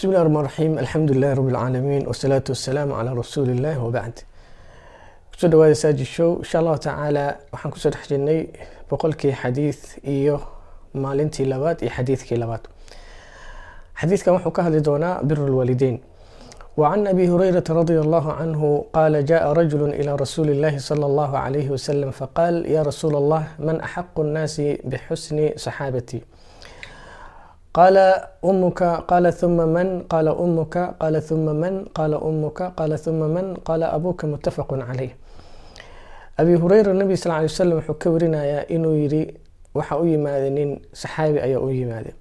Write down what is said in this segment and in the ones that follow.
bismi illahi raxmaan raxiim alxamdu lilahi rabbi alcaalamiin wasalaatu wasalaamu calaa rasuuli illahi wabacd kusoo dhawaada saaji show insha allahu tacaala waxaan kusoo dhex jirnay boqolkii xadiid iyo maalintii labaad iyo xadiidkii labaad xadiidkan wuxuu ka hadli doonaa biru lwaalideyn وعن أبي هريرة رضي الله عنه قال جاء رجل إلى رسول الله صلى الله عليه وسلم فقال يا رسول الله من أحق الناس بحسن صحابتي قال أمك قال ثم من قال أمك قال ثم من قال أمك قال ثم من قال أبوك متفق عليه أبي هريرة النبي صلى الله عليه وسلم wuxuu ka warinayaa inuu yiri waxa u yimaada nin saxaabi ayaa u yimaada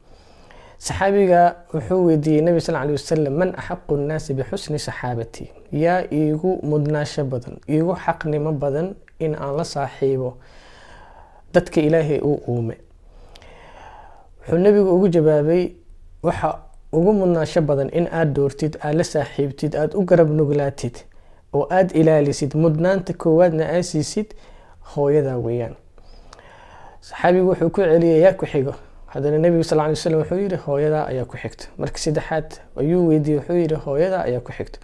saxaabiga wuxuu weydiiyey nabi sal alay wasalam man axaqu nnaasi bixusni saxaabati yaa iigu mudnaasho badan iigu xaqnimo badan in aan la saaxiibo dadka ilaahay uu uume wuxuu nabigu ugu jawaabay waxa ugu mudnaasho badan in aada doortid aada la saaxiibtid aada u garab nuglaatid oo aada ilaalisid mudnaanta koowaadna aad siisid hooyada weeyaan. Saxaabigu wuxuu ku celiyay yaa ku xigo. Haddana nebigu sal lay slam wuxuu yihi hooyadaa ayaa ku xigta. Markii saddexaad ayuu weydiiyey wuxuu yihi hooyadaa ayaa ku xigta.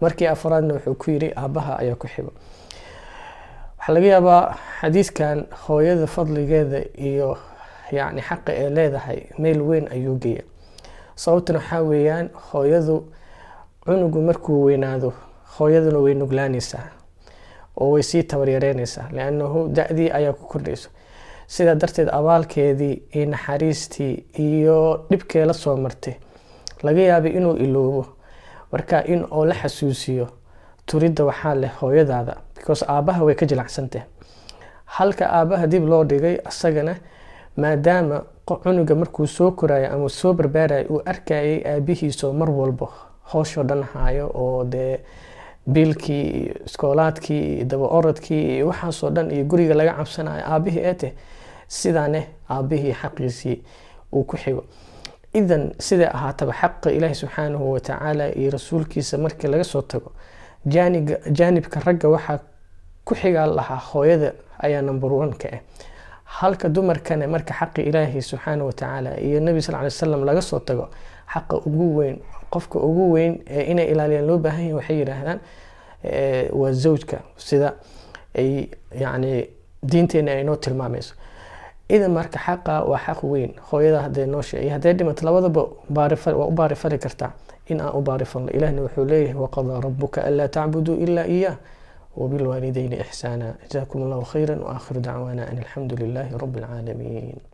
Markii afraadna wuxuu ku yidhi aabaha ayaa ku xigo. Waxaa laga yaabaa xadiidkan hooyada fadligeeda iyo yacni xaqa ee leedahay meel weyn ayuu geeya. Sababtuna waxaa weeyaan hooyadu cunugu markuu weynaado hooyaduna way nuglaanaysaa oo way sii tabaryareynaysaa liannahu da-dii ayaa ku kordhayso sidaa darteed abaalkeedii iyo naxariistii iyo dhibkee la soo martay laga yaabay inuu iloobo. Marka in oo la xasuusiyo turidda waxaa leh hooyadaada because aabbaha way ka jilacsantah halka aabbaha dib loo dhigay asagana maadaama cunuga markuu soo korayo ama soo barbaarayo uu arkayay aabihiisoo mar walbo hooshoo dhan hayo oo dee biilkii iyo iskoolaadkii iyo daba orodkii iyo waxaasoo dhan iyo guriga laga cabsanayo aabihii eete sidaane aabihii xaqiisii uu ku xigo. Idan siday ahaataba xaqa ilaahi subxaanahu watacaala iyo rasuulkiisa markii laga soo tago jaanibka ragga waxaa ku xigaa lahaa hooyada ayaa number one ka ah halka dumarkane marka xaqi ilaahi subxaanahu watacaala iyo nebi sal ly slam laga soo tago xaqa ugu weyn qofka ugu weyn ee inay ilaaliyaan loo baahan yahi waxay yidhaahdaan waa zawjka sida ay yacni diinteena ay noo tilmaamayso. Idan marka xaqa waa xaq weyn hooyada hadday noosha iyo hadday dhimato labadaba waa u baarifali kartaa in aan u baarifalno ilahna wuxuu leeyahay waqadaa rabuka anlaa tacbuduu ilaa iyah وبالوالدين إحسانا. جزاكم الله خيرا وآخر دعوانا أن الحمد لله رب العالمين.